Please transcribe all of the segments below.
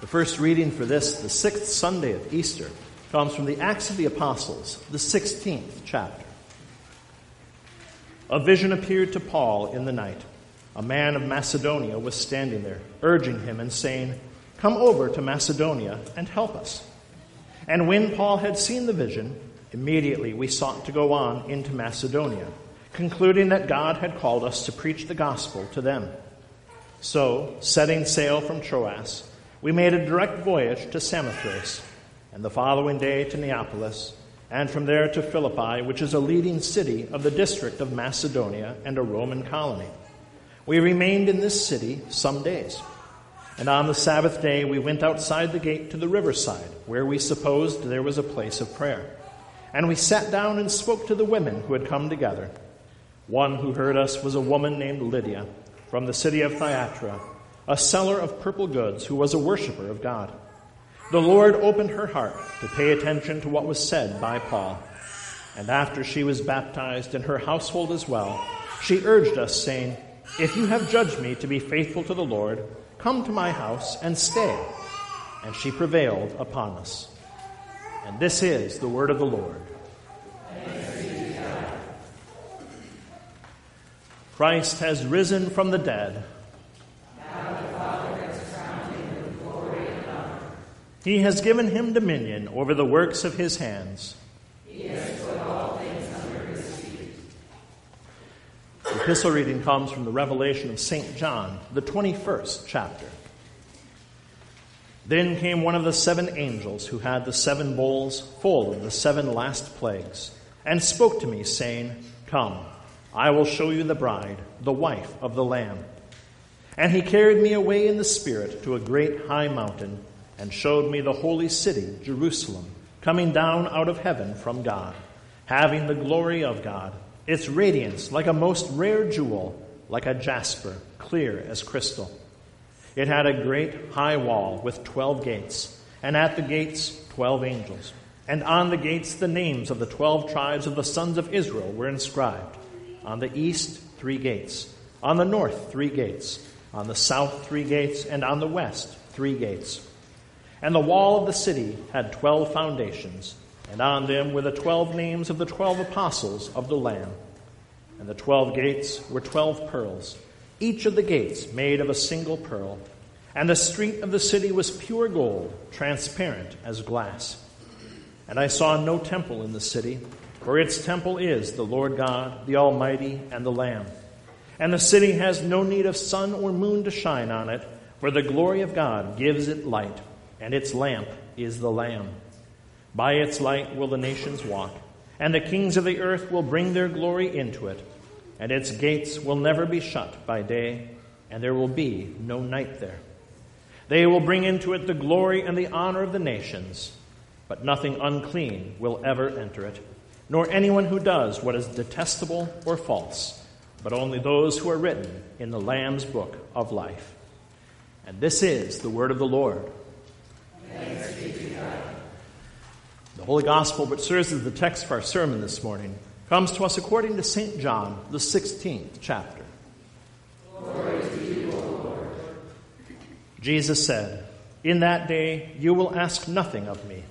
The first reading for this, the sixth Sunday of Easter, comes from the Acts of the Apostles, the 16th chapter. A vision appeared to Paul in the night. A man of Macedonia was standing there, urging him and saying, Come over to Macedonia and help us. And when Paul had seen the vision, immediately we sought to go on into Macedonia, concluding that God had called us to preach the gospel to them. So, setting sail from Troas, we made a direct voyage to Samothrace, and the following day to Neapolis, and from there to Philippi, which is a leading city of the district of Macedonia and a Roman colony. We remained in this city some days. And on the Sabbath day, we went outside the gate to the riverside, where we supposed there was a place of prayer. And we sat down and spoke to the women who had come together. One who heard us was a woman named Lydia from the city of Thyatira a seller of purple goods who was a worshiper of God. The Lord opened her heart to pay attention to what was said by Paul. And after she was baptized and her household as well, she urged us, saying, If you have judged me to be faithful to the Lord, come to my house and stay. And she prevailed upon us. And this is the word of the Lord. Christ has risen from the dead He has given him dominion over the works of his hands. He has put all things under his feet. The epistle reading comes from the Revelation of St. John, the 21st chapter. Then came one of the seven angels who had the seven bowls full of the seven last plagues, and spoke to me, saying, Come, I will show you the bride, the wife of the Lamb. And he carried me away in the Spirit to a great high mountain and showed me the holy city, Jerusalem, coming down out of heaven from God, having the glory of God, its radiance like a most rare jewel, like a jasper, clear as crystal. It had a great high wall with twelve gates, and at the gates twelve angels. And on the gates the names of the twelve tribes of the sons of Israel were inscribed. On the east, three gates. On the north, three gates. On the south, three gates. And on the west, three gates. And the wall of the city had twelve foundations, and on them were the twelve names of the twelve apostles of the Lamb. And the twelve gates were twelve pearls, each of the gates made of a single pearl. And the street of the city was pure gold, transparent as glass. And I saw no temple in the city, for its temple is the Lord God, the Almighty, and the Lamb. And the city has no need of sun or moon to shine on it, for the glory of God gives it light and its lamp is the Lamb. By its light will the nations walk, and the kings of the earth will bring their glory into it, and its gates will never be shut by day, and there will be no night there. They will bring into it the glory and the honor of the nations, but nothing unclean will ever enter it, nor anyone who does what is detestable or false, but only those who are written in the Lamb's book of life. And this is the word of the Lord. The Holy Gospel, which serves as the text for our sermon this morning, comes to us according to St. John, the 16th chapter. You, Jesus said, In that day you will ask nothing of me.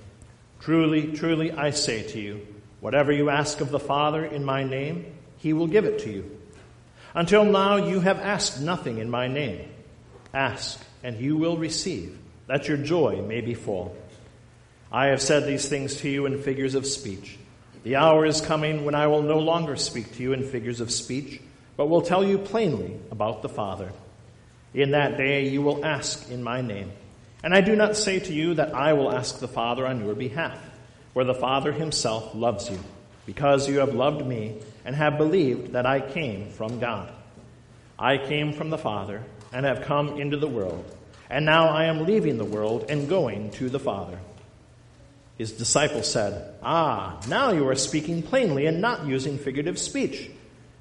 Truly, truly, I say to you, whatever you ask of the Father in my name, he will give it to you. Until now you have asked nothing in my name. Ask, and you will receive that your joy may be full. I have said these things to you in figures of speech. The hour is coming when I will no longer speak to you in figures of speech, but will tell you plainly about the Father. In that day you will ask in my name. And I do not say to you that I will ask the Father on your behalf, for the Father himself loves you, because you have loved me and have believed that I came from God. I came from the Father and have come into the world. And now I am leaving the world and going to the Father. His disciples said, Ah, now you are speaking plainly and not using figurative speech.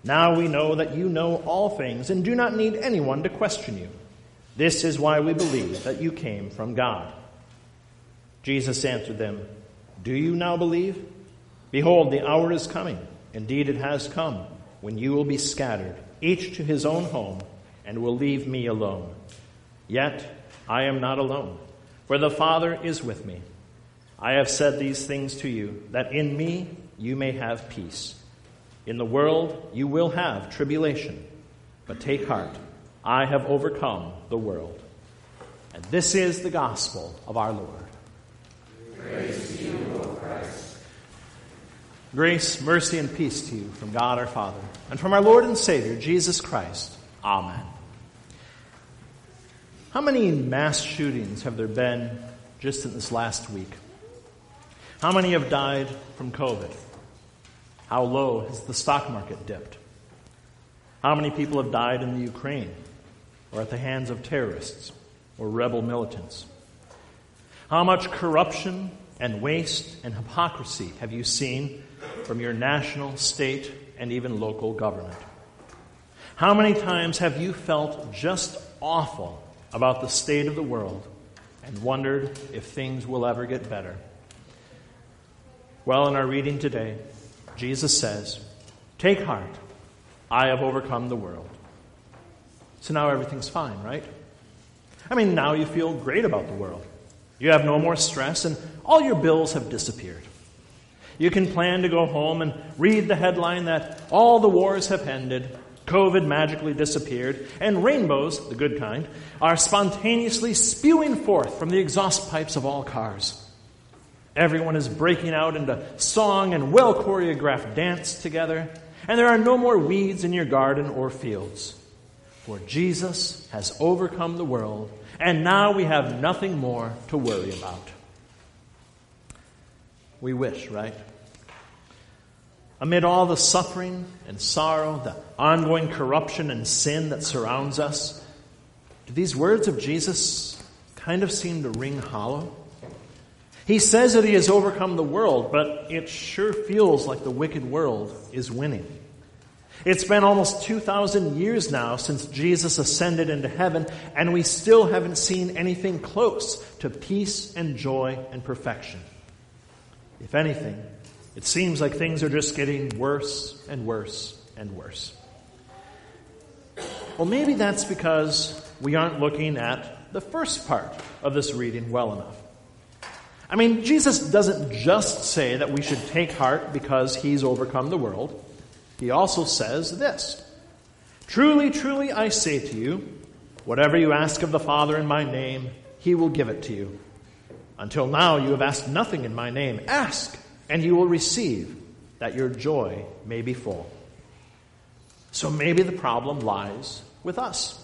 Now we know that you know all things and do not need anyone to question you. This is why we believe that you came from God. Jesus answered them, Do you now believe? Behold, the hour is coming. Indeed, it has come when you will be scattered, each to his own home, and will leave me alone. Yet I am not alone, for the Father is with me. I have said these things to you, that in me you may have peace. In the world you will have tribulation, but take heart. I have overcome the world. And this is the gospel of our Lord. Praise to you, O Christ. Grace, mercy, and peace to you from God our Father and from our Lord and Savior, Jesus Christ. Amen. How many mass shootings have there been just in this last week? How many have died from COVID? How low has the stock market dipped? How many people have died in the Ukraine or at the hands of terrorists or rebel militants? How much corruption and waste and hypocrisy have you seen from your national, state, and even local government? How many times have you felt just awful about the state of the world and wondered if things will ever get better? Well, in our reading today, Jesus says, Take heart, I have overcome the world. So now everything's fine, right? I mean, now you feel great about the world. You have no more stress, and all your bills have disappeared. You can plan to go home and read the headline that all the wars have ended, COVID magically disappeared, and rainbows, the good kind, are spontaneously spewing forth from the exhaust pipes of all cars. Everyone is breaking out into song and well choreographed dance together, and there are no more weeds in your garden or fields. For Jesus has overcome the world, and now we have nothing more to worry about. We wish, right? Amid all the suffering and sorrow, the ongoing corruption and sin that surrounds us, do these words of Jesus kind of seem to ring hollow? He says that he has overcome the world, but it sure feels like the wicked world is winning. It's been almost 2,000 years now since Jesus ascended into heaven, and we still haven't seen anything close to peace and joy and perfection. If anything, it seems like things are just getting worse and worse and worse. Well, maybe that's because we aren't looking at the first part of this reading well enough. I mean, Jesus doesn't just say that we should take heart because he's overcome the world. He also says this Truly, truly, I say to you, whatever you ask of the Father in my name, he will give it to you. Until now, you have asked nothing in my name. Ask, and you will receive, that your joy may be full. So maybe the problem lies with us.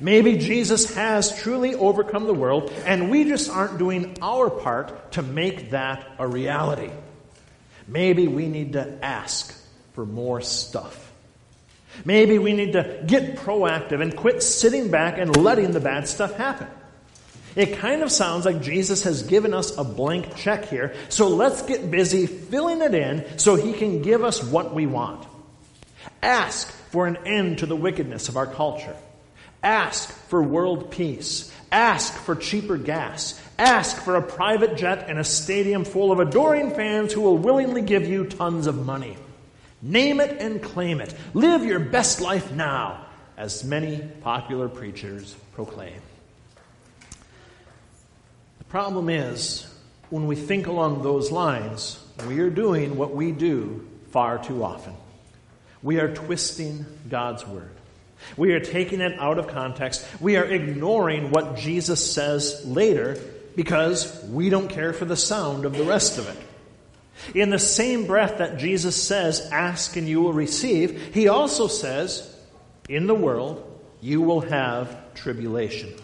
Maybe Jesus has truly overcome the world, and we just aren't doing our part to make that a reality. Maybe we need to ask for more stuff. Maybe we need to get proactive and quit sitting back and letting the bad stuff happen. It kind of sounds like Jesus has given us a blank check here, so let's get busy filling it in so he can give us what we want. Ask for an end to the wickedness of our culture. Ask for world peace. Ask for cheaper gas. Ask for a private jet and a stadium full of adoring fans who will willingly give you tons of money. Name it and claim it. Live your best life now, as many popular preachers proclaim. Problem is, when we think along those lines, we are doing what we do far too often. We are twisting God's word. We are taking it out of context. We are ignoring what Jesus says later because we don't care for the sound of the rest of it. In the same breath that Jesus says, Ask and you will receive, he also says, In the world you will have tribulation.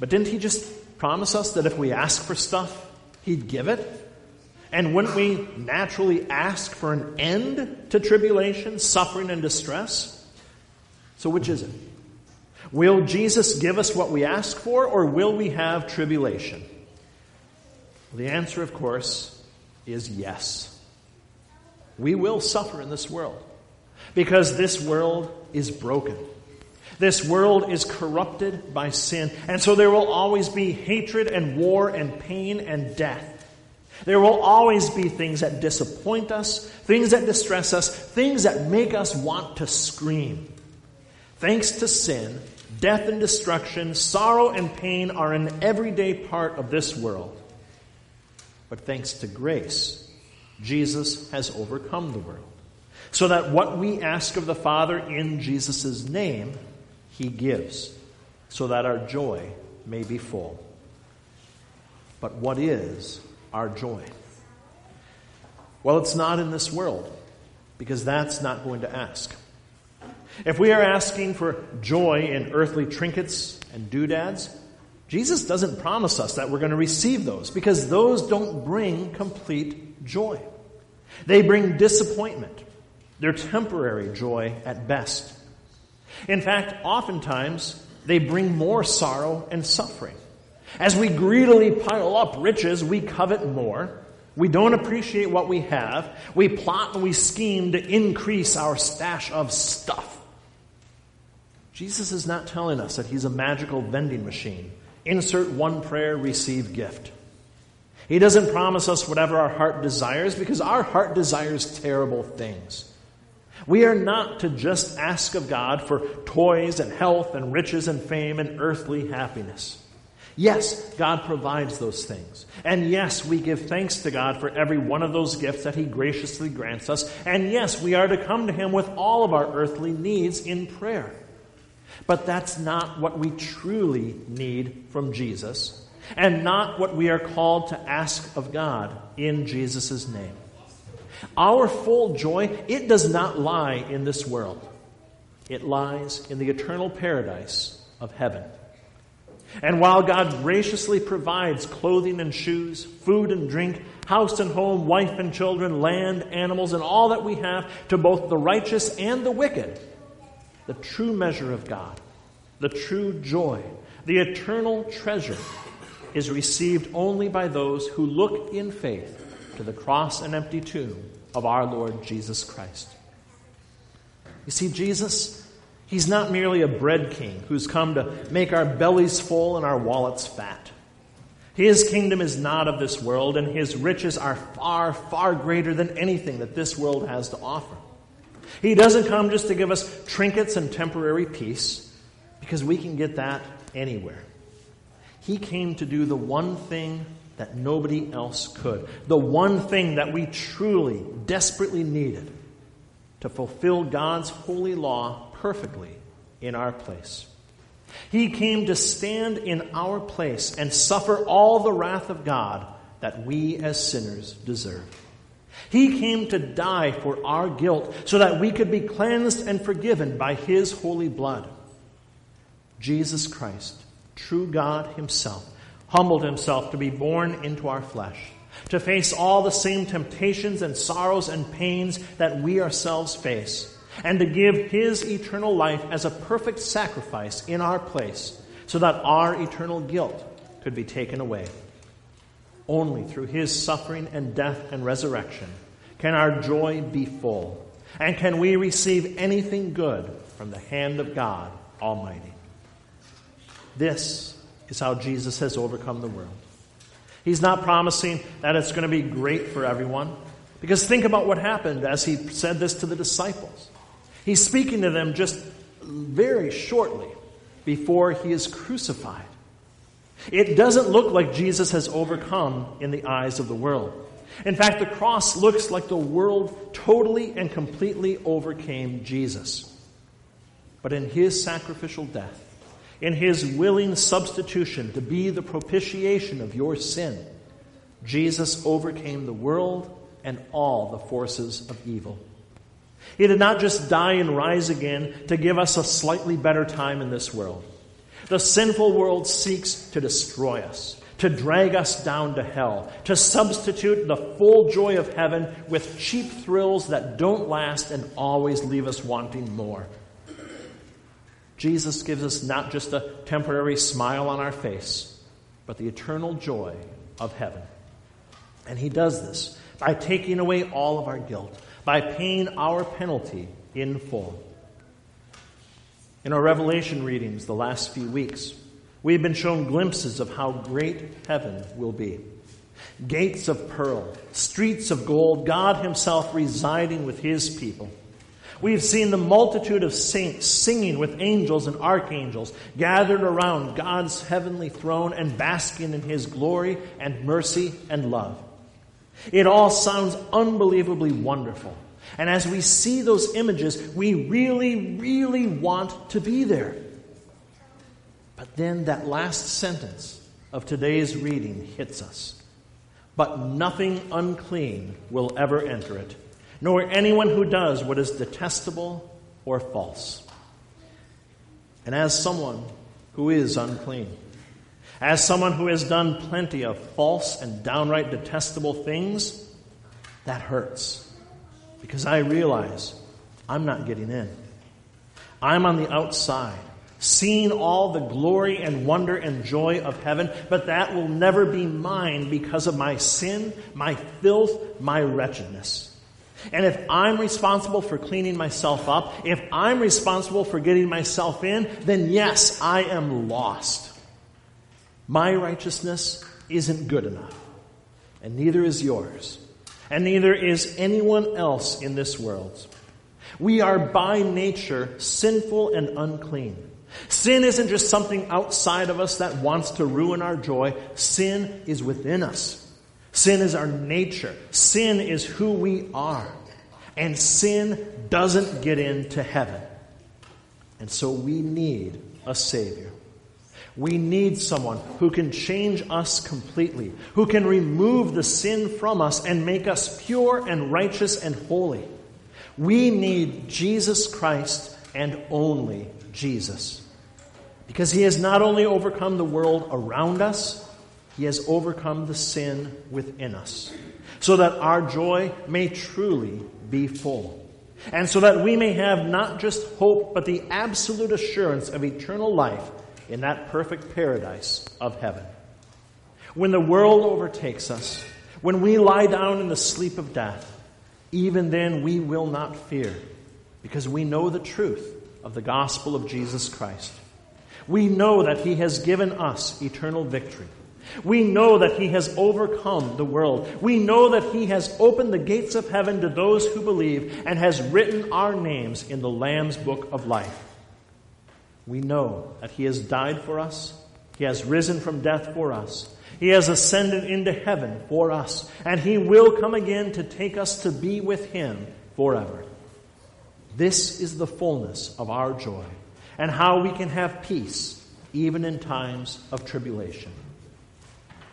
But didn't he just promise us that if we ask for stuff, he'd give it? And wouldn't we naturally ask for an end to tribulation, suffering, and distress? So, which is it? Will Jesus give us what we ask for, or will we have tribulation? The answer, of course, is yes. We will suffer in this world because this world is broken. This world is corrupted by sin, and so there will always be hatred and war and pain and death. There will always be things that disappoint us, things that distress us, things that make us want to scream. Thanks to sin, Death and destruction, sorrow and pain are an everyday part of this world. But thanks to grace, Jesus has overcome the world. So that what we ask of the Father in Jesus' name, He gives, so that our joy may be full. But what is our joy? Well, it's not in this world, because that's not going to ask. If we are asking for joy in earthly trinkets and doodads, Jesus doesn't promise us that we're going to receive those, because those don't bring complete joy. They bring disappointment. They're temporary joy at best. In fact, oftentimes, they bring more sorrow and suffering. As we greedily pile up riches, we covet more. We don't appreciate what we have. We plot and we scheme to increase our stash of stuff. Jesus is not telling us that he's a magical vending machine. Insert one prayer, receive gift. He doesn't promise us whatever our heart desires because our heart desires terrible things. We are not to just ask of God for toys and health and riches and fame and earthly happiness. Yes, God provides those things. And yes, we give thanks to God for every one of those gifts that He graciously grants us. And yes, we are to come to Him with all of our earthly needs in prayer. But that's not what we truly need from Jesus, and not what we are called to ask of God in Jesus' name. Our full joy, it does not lie in this world. It lies in the eternal paradise of heaven. And while God graciously provides clothing and shoes, food and drink, house and home, wife and children, land, animals, and all that we have to both the righteous and the wicked, the true measure of God, the true joy, the eternal treasure is received only by those who look in faith to the cross and empty tomb of our Lord Jesus Christ. You see, Jesus, He's not merely a bread king who's come to make our bellies full and our wallets fat. His kingdom is not of this world, and His riches are far, far greater than anything that this world has to offer. He doesn't come just to give us trinkets and temporary peace, because we can get that anywhere. He came to do the one thing that nobody else could. The one thing that we truly, desperately needed to fulfill God's holy law perfectly in our place. He came to stand in our place and suffer all the wrath of God that we as sinners deserve. He came to die for our guilt so that we could be cleansed and forgiven by His holy blood. Jesus Christ, true God Himself, humbled himself to be born into our flesh, to face all the same temptations and sorrows and pains that we ourselves face, and to give his eternal life as a perfect sacrifice in our place, so that our eternal guilt could be taken away. Only through his suffering and death and resurrection can our joy be full, and can we receive anything good from the hand of God Almighty. This is how Jesus has overcome the world. He's not promising that it's going to be great for everyone. Because think about what happened as he said this to the disciples. He's speaking to them just very shortly before he is crucified. It doesn't look like Jesus has overcome in the eyes of the world. In fact, the cross looks like the world totally and completely overcame Jesus. But in his sacrificial death, in his willing substitution to be the propitiation of your sin, Jesus overcame the world and all the forces of evil. He did not just die and rise again to give us a slightly better time in this world. The sinful world seeks to destroy us, to drag us down to hell, to substitute the full joy of heaven with cheap thrills that don't last and always leave us wanting more. Jesus gives us not just a temporary smile on our face, but the eternal joy of heaven. And he does this by taking away all of our guilt, by paying our penalty in full. In our Revelation readings the last few weeks, we've been shown glimpses of how great heaven will be. Gates of pearl, streets of gold, God Himself residing with His people. We've seen the multitude of saints singing with angels and archangels gathered around God's heavenly throne and basking in his glory and mercy and love. It all sounds unbelievably wonderful. And as we see those images, we really, really want to be there. But then that last sentence of today's reading hits us. But nothing unclean will ever enter it, nor anyone who does what is detestable or false. And as someone who is unclean, as someone who has done plenty of false and downright detestable things, that hurts. Because I realize I'm not getting in. I'm on the outside seeing all the glory and wonder and joy of heaven, but that will never be mine because of my sin, my filth, my wretchedness. And if I'm responsible for cleaning myself up, if I'm responsible for getting myself in, then yes, I am lost. My righteousness isn't good enough, and neither is yours, and neither is anyone else in this world. We are by nature sinful and unclean. Sin isn't just something outside of us that wants to ruin our joy. Sin is within us. Sin is our nature. Sin is who we are. And sin doesn't get into heaven. And so we need a Savior. We need someone who can change us completely, who can remove the sin from us and make us pure and righteous and holy. We need Jesus Christ and only Jesus. Because he has not only overcome the world around us, he has overcome the sin within us. So that our joy may truly be full. And so that we may have not just hope, but the absolute assurance of eternal life in that perfect paradise of heaven. When the world overtakes us, when we lie down in the sleep of death, even then we will not fear, because we know the truth of the gospel of Jesus Christ. We know that He has given us eternal victory. We know that He has overcome the world. We know that He has opened the gates of heaven to those who believe and has written our names in the Lamb's book of life. We know that He has died for us, He has risen from death for us, He has ascended into heaven for us, and He will come again to take us to be with Him forever. This is the fullness of our joy and how we can have peace even in times of tribulation.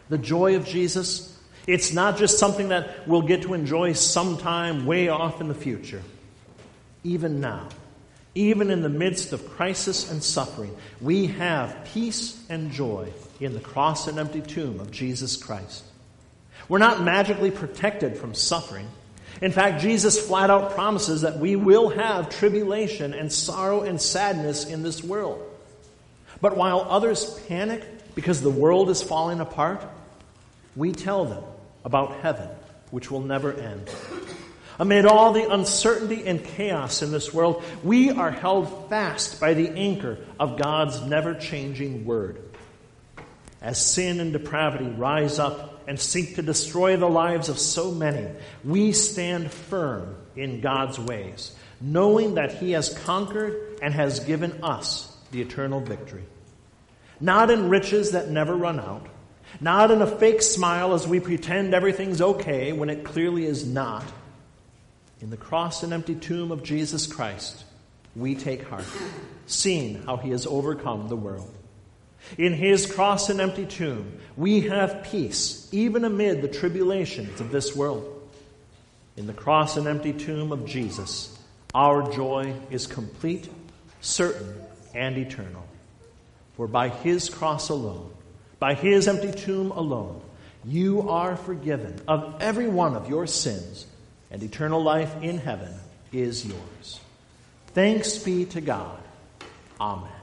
The joy of Jesus, it's not just something that we'll get to enjoy sometime way off in the future. Even now, even in the midst of crisis and suffering, we have peace and joy in the cross and empty tomb of Jesus Christ. We're not magically protected from suffering. In fact, Jesus flat out promises that we will have tribulation and sorrow and sadness in this world. But while others panic because the world is falling apart, we tell them about heaven, which will never end. Amid all the uncertainty and chaos in this world, we are held fast by the anchor of God's never changing word. As sin and depravity rise up and seek to destroy the lives of so many, we stand firm in God's ways, knowing that He has conquered and has given us the eternal victory. Not in riches that never run out, not in a fake smile as we pretend everything's okay when it clearly is not. In the cross and empty tomb of Jesus Christ, we take heart, seeing how He has overcome the world. In his cross and empty tomb, we have peace, even amid the tribulations of this world. In the cross and empty tomb of Jesus, our joy is complete, certain, and eternal. For by his cross alone, by his empty tomb alone, you are forgiven of every one of your sins, and eternal life in heaven is yours. Thanks be to God. Amen.